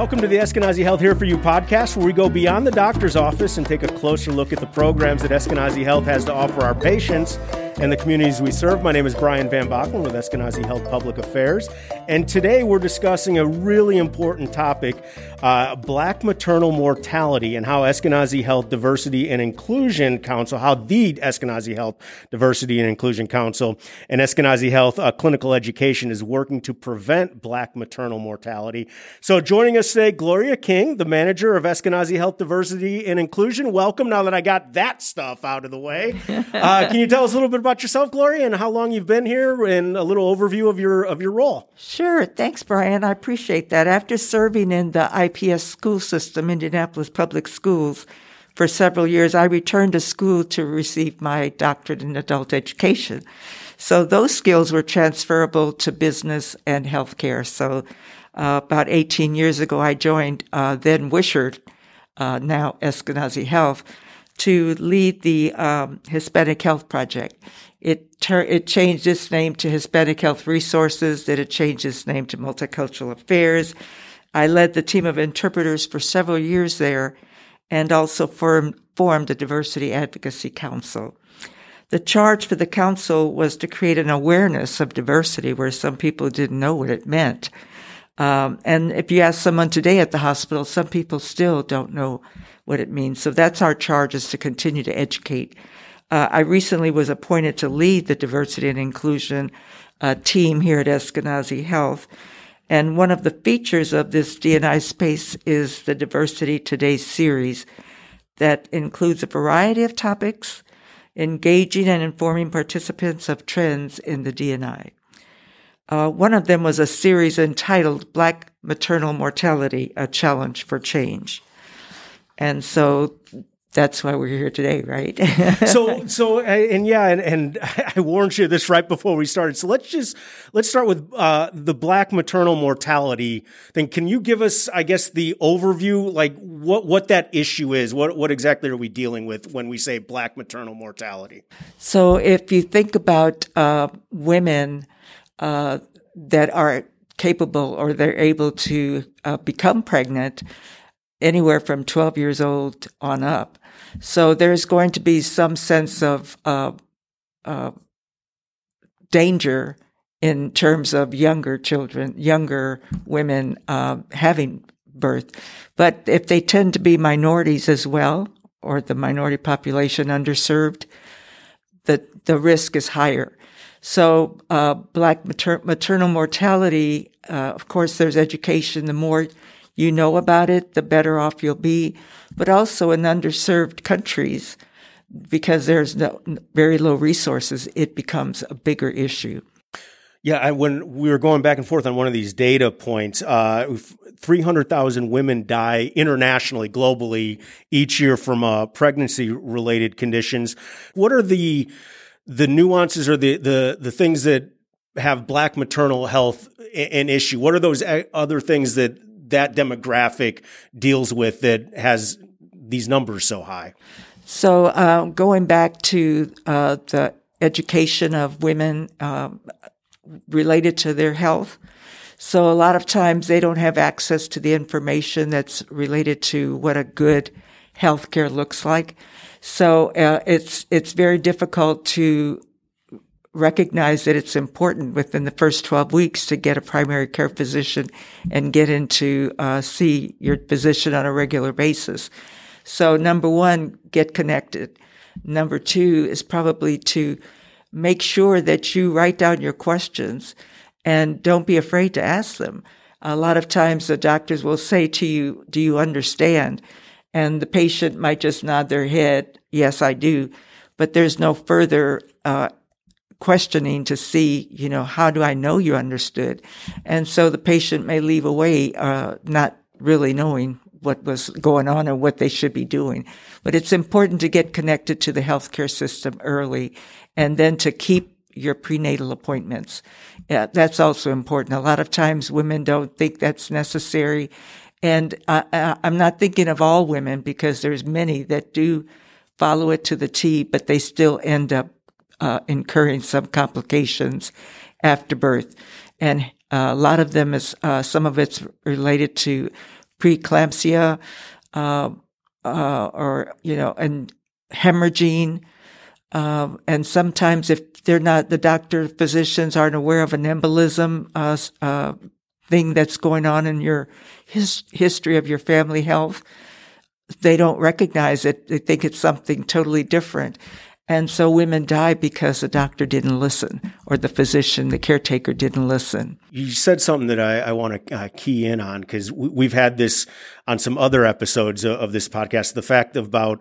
Welcome to the Eskenazi Health Here For You podcast, where we go beyond the doctor's office and take a closer look at the programs that Eskenazi Health has to offer our patients and the communities we serve. My name is Brian Van Bachman with Eskenazi Health Public Affairs, and today we're discussing a really important topic uh, black maternal mortality and how Eskenazi Health Diversity and Inclusion Council, how the Eskenazi Health Diversity and Inclusion Council and Eskenazi Health uh, Clinical Education is working to prevent black maternal mortality. So joining us today, Gloria King, the manager of Eskenazi Health Diversity and Inclusion. Welcome. Now that I got that stuff out of the way, uh, can you tell us a little bit about yourself, Gloria, and how long you've been here, and a little overview of your of your role? Sure. Thanks, Brian. I appreciate that. After serving in the IPS school system, Indianapolis Public Schools, for several years, I returned to school to receive my doctorate in adult education. So those skills were transferable to business and healthcare. So uh, about 18 years ago, I joined uh, then Wishard, uh, now Eskenazi Health, to lead the um, Hispanic Health Project. It ter- it changed its name to Hispanic Health Resources. Then it changed its name to Multicultural Affairs. I led the team of interpreters for several years there, and also formed formed the Diversity Advocacy Council. The charge for the council was to create an awareness of diversity where some people didn't know what it meant. Um, and if you ask someone today at the hospital, some people still don't know what it means. So that's our charge is to continue to educate uh, I recently was appointed to lead the diversity and inclusion uh, team here at Eskenazi Health. And one of the features of this DNI space is the Diversity Today series that includes a variety of topics, engaging and informing participants of trends in the DNI. Uh, one of them was a series entitled Black Maternal Mortality, a Challenge for Change. And so that's why we're here today, right? so, so, and yeah, and, and I warned you this right before we started. So let's just, let's start with, uh, the black maternal mortality thing. Can you give us, I guess, the overview, like what, what that issue is? What, what exactly are we dealing with when we say black maternal mortality? So if you think about, uh, women, uh, that are capable or they're able to, uh, become pregnant, anywhere from 12 years old on up. So there's going to be some sense of uh, uh, danger in terms of younger children, younger women uh, having birth. But if they tend to be minorities as well, or the minority population underserved, the the risk is higher. So, uh, black mater- maternal mortality. Uh, of course, there's education. The more you know about it, the better off you'll be. But also in underserved countries, because there's no, very low resources, it becomes a bigger issue. Yeah, I, when we were going back and forth on one of these data points, uh, 300,000 women die internationally, globally, each year from uh, pregnancy related conditions. What are the the nuances or the, the, the things that have black maternal health an issue? What are those other things that that demographic deals with that has these numbers so high? So, uh, going back to uh, the education of women uh, related to their health. So, a lot of times they don't have access to the information that's related to what a good healthcare looks like. So, uh, it's it's very difficult to recognize that it's important within the first 12 weeks to get a primary care physician and get into uh, see your physician on a regular basis. So number one, get connected. Number two is probably to make sure that you write down your questions and don't be afraid to ask them. A lot of times the doctors will say to you, do you understand? And the patient might just nod their head. Yes, I do. But there's no further uh, questioning to see, you know, how do I know you understood? And so the patient may leave away, uh, not really knowing what was going on or what they should be doing. But it's important to get connected to the healthcare system early and then to keep your prenatal appointments. Yeah, that's also important. A lot of times women don't think that's necessary. And I, am not thinking of all women because there's many that do follow it to the T, but they still end up uh, incurring some complications after birth. And uh, a lot of them is, uh, some of it's related to preeclampsia, uh, or you know, and hemorrhaging. And sometimes, if they're not, the doctor physicians aren't aware of an embolism uh, uh, thing that's going on in your his, history of your family health, they don't recognize it. They think it's something totally different. And so women die because the doctor didn't listen or the physician, the caretaker didn't listen. You said something that I, I want to uh, key in on because we, have had this on some other episodes of, of this podcast. The fact about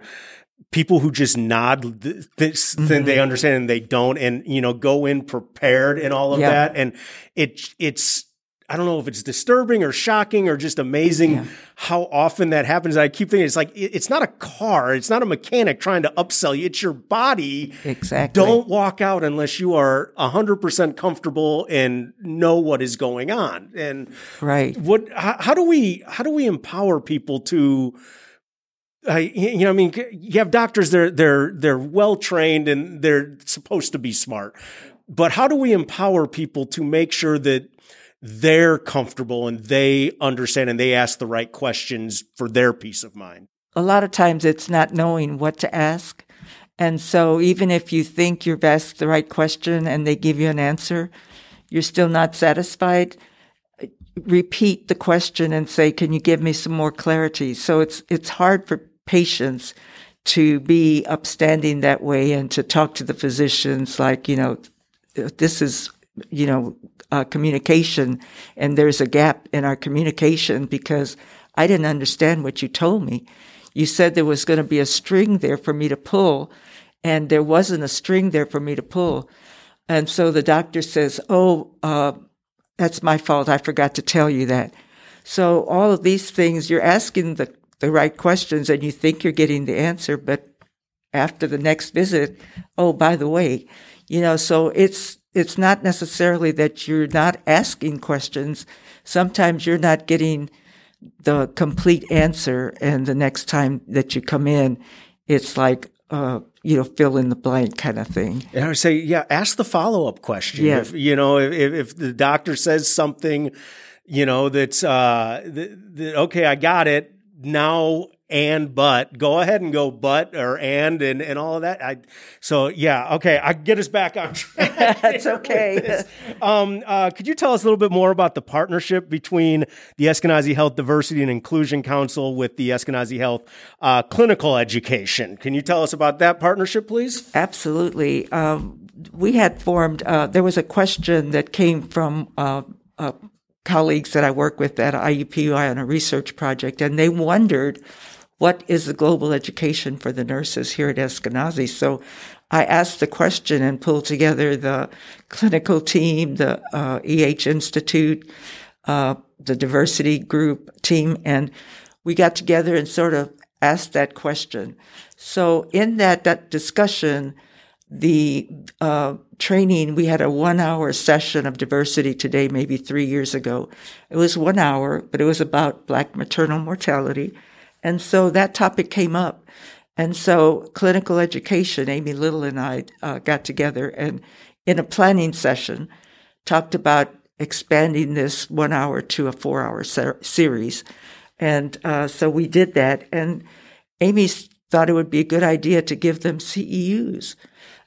people who just nod this, mm-hmm. then they understand and they don't, and you know, go in prepared and all of yeah. that. And it, it's, I don't know if it's disturbing or shocking or just amazing yeah. how often that happens. I keep thinking it's like it's not a car, it's not a mechanic trying to upsell you. It's your body. Exactly. Don't walk out unless you are hundred percent comfortable and know what is going on. And right, what? How, how do we how do we empower people to? I, you know, I mean, you have doctors; they're they're they're well trained and they're supposed to be smart. But how do we empower people to make sure that they're comfortable and they understand and they ask the right questions for their peace of mind. A lot of times it's not knowing what to ask. And so even if you think you've asked the right question and they give you an answer, you're still not satisfied. Repeat the question and say, can you give me some more clarity? So it's, it's hard for patients to be upstanding that way and to talk to the physicians like, you know, this is you know, uh, communication and there's a gap in our communication because I didn't understand what you told me. You said there was going to be a string there for me to pull and there wasn't a string there for me to pull. And so the doctor says, Oh, uh, that's my fault. I forgot to tell you that. So all of these things, you're asking the, the right questions and you think you're getting the answer, but after the next visit, oh, by the way, you know, so it's, it's not necessarily that you're not asking questions. Sometimes you're not getting the complete answer. And the next time that you come in, it's like, uh, you know, fill in the blank kind of thing. And I would say, yeah, ask the follow up question. Yeah. If, you know, if, if the doctor says something, you know, that's, uh, okay, I got it. Now and but. Go ahead and go but or and and, and all of that. I, so yeah okay i get us back on track that's okay. um, uh, could you tell us a little bit more about the partnership between the eskenazi health diversity and inclusion council with the eskenazi health uh, clinical education? Can you tell us about that partnership please? Absolutely. Um, we had formed uh, there was a question that came from uh, uh, colleagues that i work with at iupui on a research project and they wondered what is the global education for the nurses here at Eskenazi? So I asked the question and pulled together the clinical team, the uh, EH Institute, uh, the diversity group team, and we got together and sort of asked that question. So in that, that discussion, the uh, training, we had a one hour session of diversity today, maybe three years ago. It was one hour, but it was about black maternal mortality and so that topic came up. And so clinical education, Amy Little and I uh, got together and in a planning session talked about expanding this one hour to a four hour ser- series. And uh, so we did that. And Amy thought it would be a good idea to give them CEUs.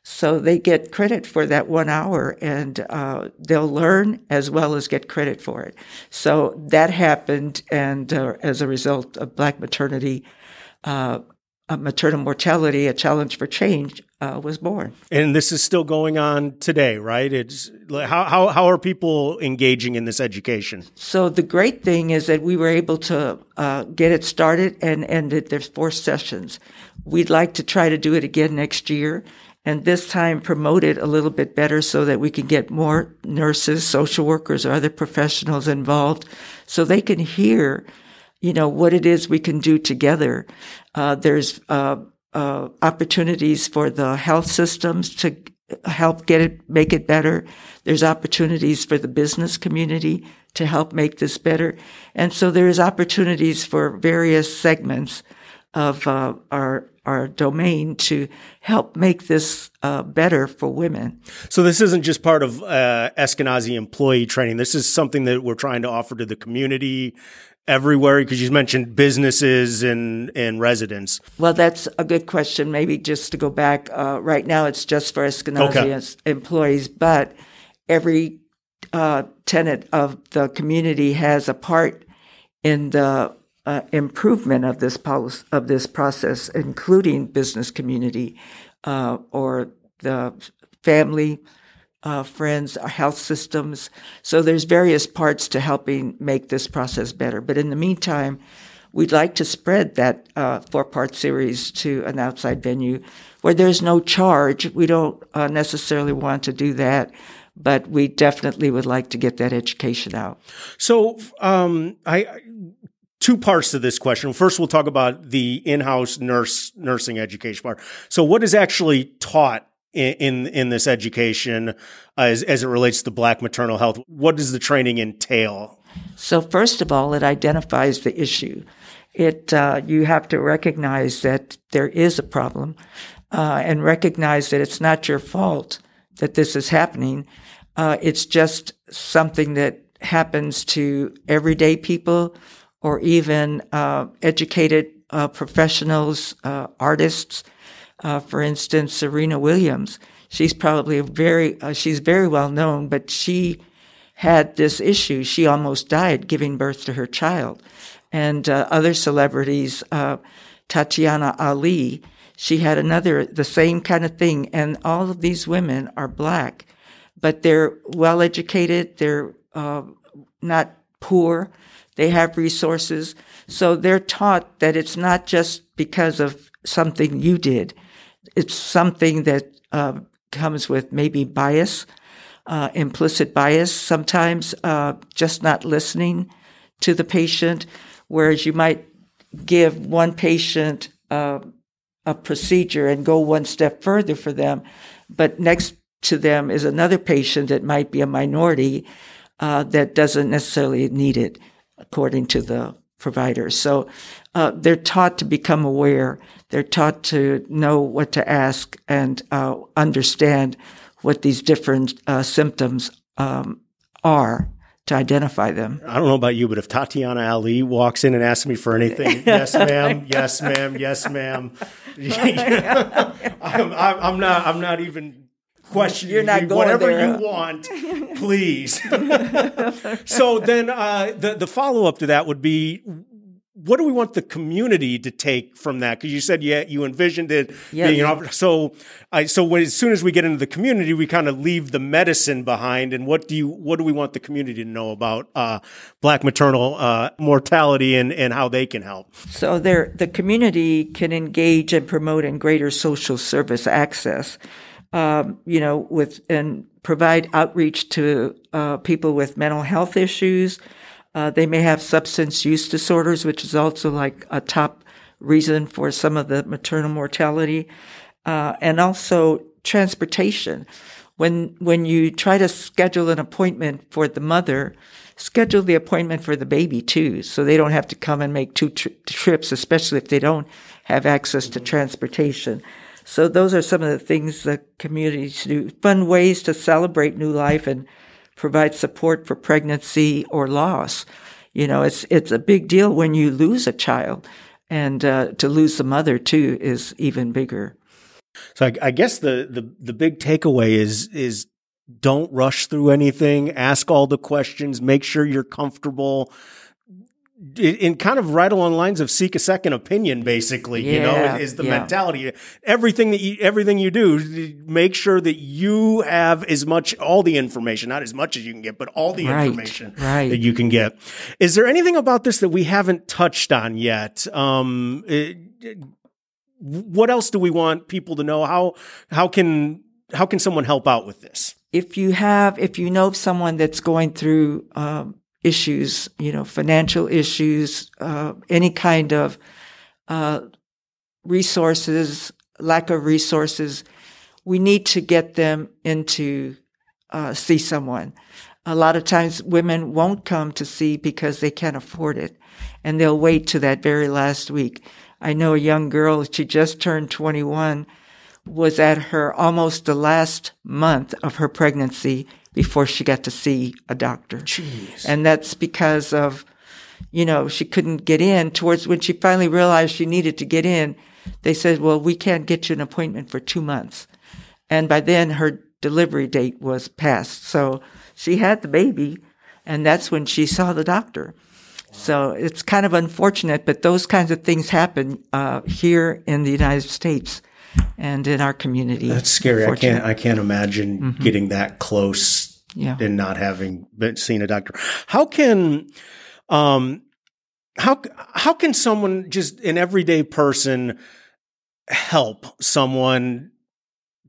So they get credit for that one hour and uh, they'll learn as well as get credit for it. So that happened. And uh, as a result of Black maternity, uh, maternal mortality, a challenge for change, uh, was born. And this is still going on today, right? It's how, how, how are people engaging in this education? So the great thing is that we were able to uh, get it started and ended. There's four sessions. We'd like to try to do it again next year and this time promote it a little bit better so that we can get more nurses, social workers, or other professionals involved so they can hear, you know, what it is we can do together. Uh, there's uh, uh, opportunities for the health systems to help get it, make it better. There's opportunities for the business community to help make this better. And so there's opportunities for various segments of uh, our our domain to help make this uh, better for women. So this isn't just part of uh, Eskenazi employee training. This is something that we're trying to offer to the community everywhere? Because you mentioned businesses and, and residents. Well, that's a good question. Maybe just to go back, uh, right now it's just for Eskenazi okay. employees, but every uh, tenant of the community has a part in the uh, improvement of this policy, of this process, including business community uh, or the family, uh, friends, health systems. So there's various parts to helping make this process better. But in the meantime, we'd like to spread that uh, four-part series to an outside venue where there's no charge. We don't uh, necessarily want to do that but we definitely would like to get that education out. So, um, I two parts to this question. First, we'll talk about the in-house nurse nursing education part. So, what is actually taught in in, in this education uh, as as it relates to Black maternal health? What does the training entail? So, first of all, it identifies the issue. It uh, you have to recognize that there is a problem, uh, and recognize that it's not your fault that this is happening. Uh, it's just something that happens to everyday people or even uh, educated uh, professionals, uh, artists. Uh, for instance, Serena Williams. She's probably very, uh, she's very well known, but she had this issue. She almost died giving birth to her child. And other celebrities, Tatiana Ali, she had another, the same kind of thing. And all of these women are black, but they're well educated. They're uh, not poor. They have resources. So they're taught that it's not just because of something you did. It's something that uh, comes with maybe bias, uh, implicit bias, sometimes uh, just not listening to the patient, whereas you might give one patient uh, a procedure and go one step further for them. But next to them is another patient that might be a minority uh, that doesn't necessarily need it, according to the provider. So uh, they're taught to become aware. They're taught to know what to ask and uh, understand what these different uh, symptoms um, are to identify them. I don't know about you, but if Tatiana Ali walks in and asks me for anything, yes, ma'am, yes, ma'am, yes, ma'am. I'm, I'm, not. I'm not even questioning You're not you. Whatever there. you want, please. so then, uh, the the follow up to that would be what do we want the community to take from that? Because you said yeah, you envisioned it yes. being an so. I so when, as soon as we get into the community, we kind of leave the medicine behind. And what do you what do we want the community to know about uh, Black maternal uh, mortality and and how they can help? So there, the community can engage and promote in greater social service access. Um, you know, with and provide outreach to uh, people with mental health issues uh, they may have substance use disorders, which is also like a top reason for some of the maternal mortality, uh, and also transportation. When when you try to schedule an appointment for the mother, schedule the appointment for the baby too, so they don't have to come and make two tri- trips, especially if they don't have access to transportation. So those are some of the things the community should do. Fun ways to celebrate new life and provide support for pregnancy or loss. You know, it's it's a big deal when you lose a child, and uh, to lose the mother too is even bigger. So I, I guess the, the the big takeaway is is don't rush through anything. Ask all the questions. Make sure you're comfortable in kind of right along lines of seek a second opinion, basically, yeah, you know, is the yeah. mentality. Everything that you, everything you do, make sure that you have as much, all the information, not as much as you can get, but all the right, information right. that you can get. Is there anything about this that we haven't touched on yet? Um, it, what else do we want people to know? How, how can, how can someone help out with this? If you have, if you know someone that's going through, um, issues, you know, financial issues, uh, any kind of uh, resources, lack of resources, we need to get them into uh, see someone. A lot of times women won't come to see because they can't afford it and they'll wait to that very last week. I know a young girl, she just turned 21, was at her almost the last month of her pregnancy before she got to see a doctor. Jeez. And that's because of, you know, she couldn't get in towards when she finally realized she needed to get in. They said, well, we can't get you an appointment for two months. And by then her delivery date was passed. So she had the baby and that's when she saw the doctor. So it's kind of unfortunate, but those kinds of things happen uh, here in the United States and in our community. That's scary. I can't. I can't imagine mm-hmm. getting that close yeah. and not having been seen a doctor. How can, um, how how can someone just an everyday person help someone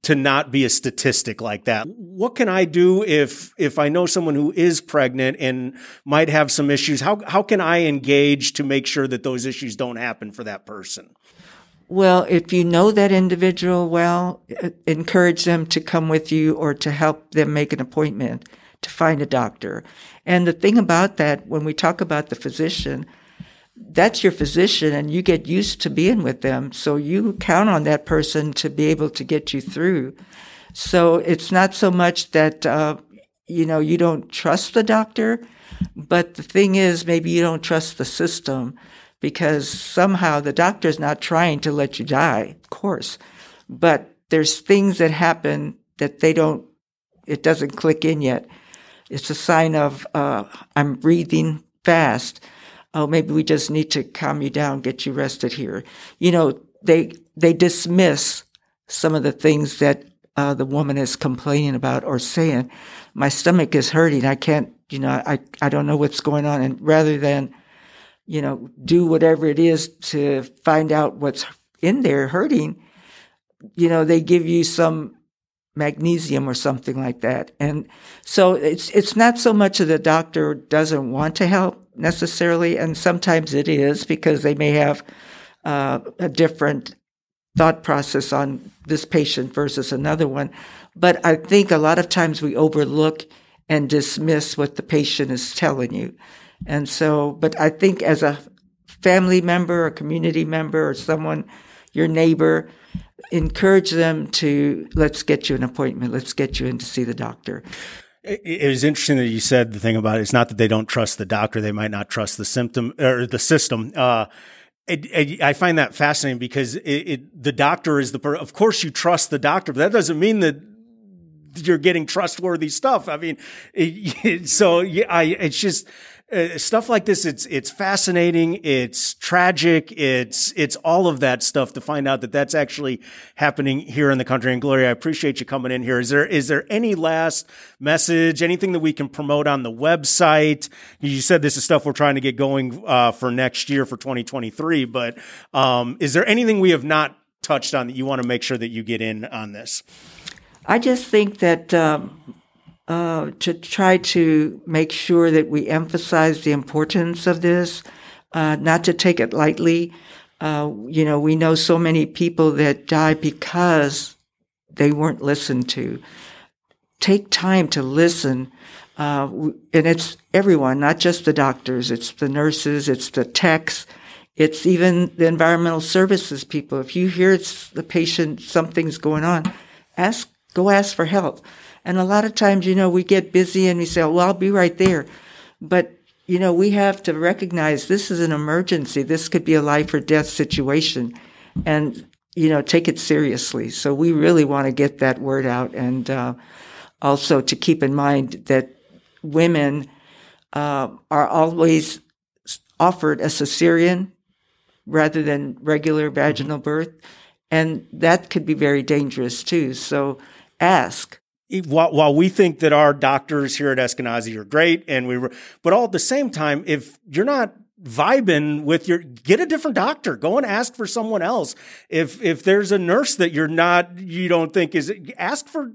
to not be a statistic like that. What can I do if if I know someone who is pregnant and might have some issues? How how can I engage to make sure that those issues don't happen for that person? Well, if you know that individual well, uh, encourage them to come with you or to help them make an appointment to find a doctor. And the thing about that, when we talk about the physician, that's your physician and you get used to being with them. So you count on that person to be able to get you through. So it's not so much that, uh, you know, you don't trust the doctor, but the thing is, maybe you don't trust the system because somehow the doctor's not trying to let you die, of course, but there's things that happen that they don't, it doesn't click in yet. It's a sign of, uh, I'm breathing fast oh, maybe we just need to calm you down, get you rested here. You know, they, they dismiss some of the things that uh, the woman is complaining about or saying, my stomach is hurting. I can't, you know, I, I don't know what's going on. And rather than, you know, do whatever it is to find out what's in there hurting, you know, they give you some magnesium or something like that. And so it's, it's not so much that the doctor doesn't want to help necessarily, and sometimes it is because they may have uh, a different thought process on this patient versus another one. But I think a lot of times we overlook and dismiss what the patient is telling you. And so, but I think as a family member, a community member, or someone, your neighbor, encourage them to let's get you an appointment, let's get you in to see the doctor. It was interesting that you said the thing about it. it's not that they don't trust the doctor; they might not trust the symptom or the system. Uh, it, it, I find that fascinating because it, the doctor is the per- of course you trust the doctor, but that doesn't mean that you're getting trustworthy stuff. I mean, so yeah, I it's just uh, stuff like this, it's, it's fascinating. It's tragic. It's, it's all of that stuff to find out that that's actually happening here in the country. And Gloria, I appreciate you coming in here. Is there, is there any last message, anything that we can promote on the website? You said this is stuff we're trying to get going, uh, for next year for 2023, but, um, is there anything we have not touched on that you want to make sure that you get in on this? I just think that, um, uh, to try to make sure that we emphasize the importance of this, uh, not to take it lightly. Uh, you know, we know so many people that die because they weren't listened to. Take time to listen. Uh, and it's everyone, not just the doctors. It's the nurses. It's the techs. It's even the environmental services people. If you hear it's the patient, something's going on, ask, go ask for help and a lot of times, you know, we get busy and we say, well, I'll be right there. But, you know, we have to recognize this is an emergency. This could be a life or death situation and, you know, take it seriously. So we really want to get that word out and, uh, also to keep in mind that women, uh, are always offered a cesarean rather than regular vaginal birth. And that could be very dangerous too. So ask while, while we think that our doctors here at Eskenazi are great and we, were, but all at the same time, if you're not vibing with your, get a different doctor. Go and ask for someone else. If, if there's a nurse that you're not, you don't think is, ask for,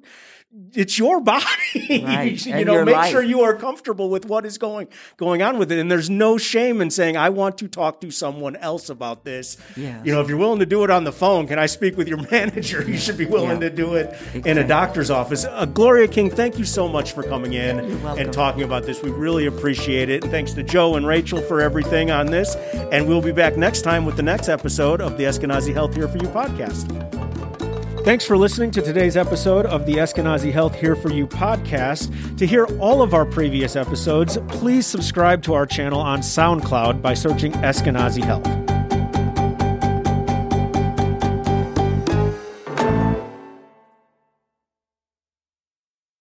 it's your body. Right. you know, make life. sure you are comfortable with what is going going on with it. And there's no shame in saying, I want to talk to someone else about this. Yes. You know, if you're willing to do it on the phone, can I speak with your manager? You should be willing yeah. to do it exactly. in a doctor's office. Uh, Gloria King, thank you so much for coming in and talking about this. We really appreciate it. And thanks to Joe and Rachel for everything on this. And we'll be back next time with the next episode of the Eskenazi Health Here For You podcast. Thanks for listening to today's episode of the Eskenazi Health Here For You podcast. To hear all of our previous episodes, please subscribe to our channel on SoundCloud by searching Eskenazi Health.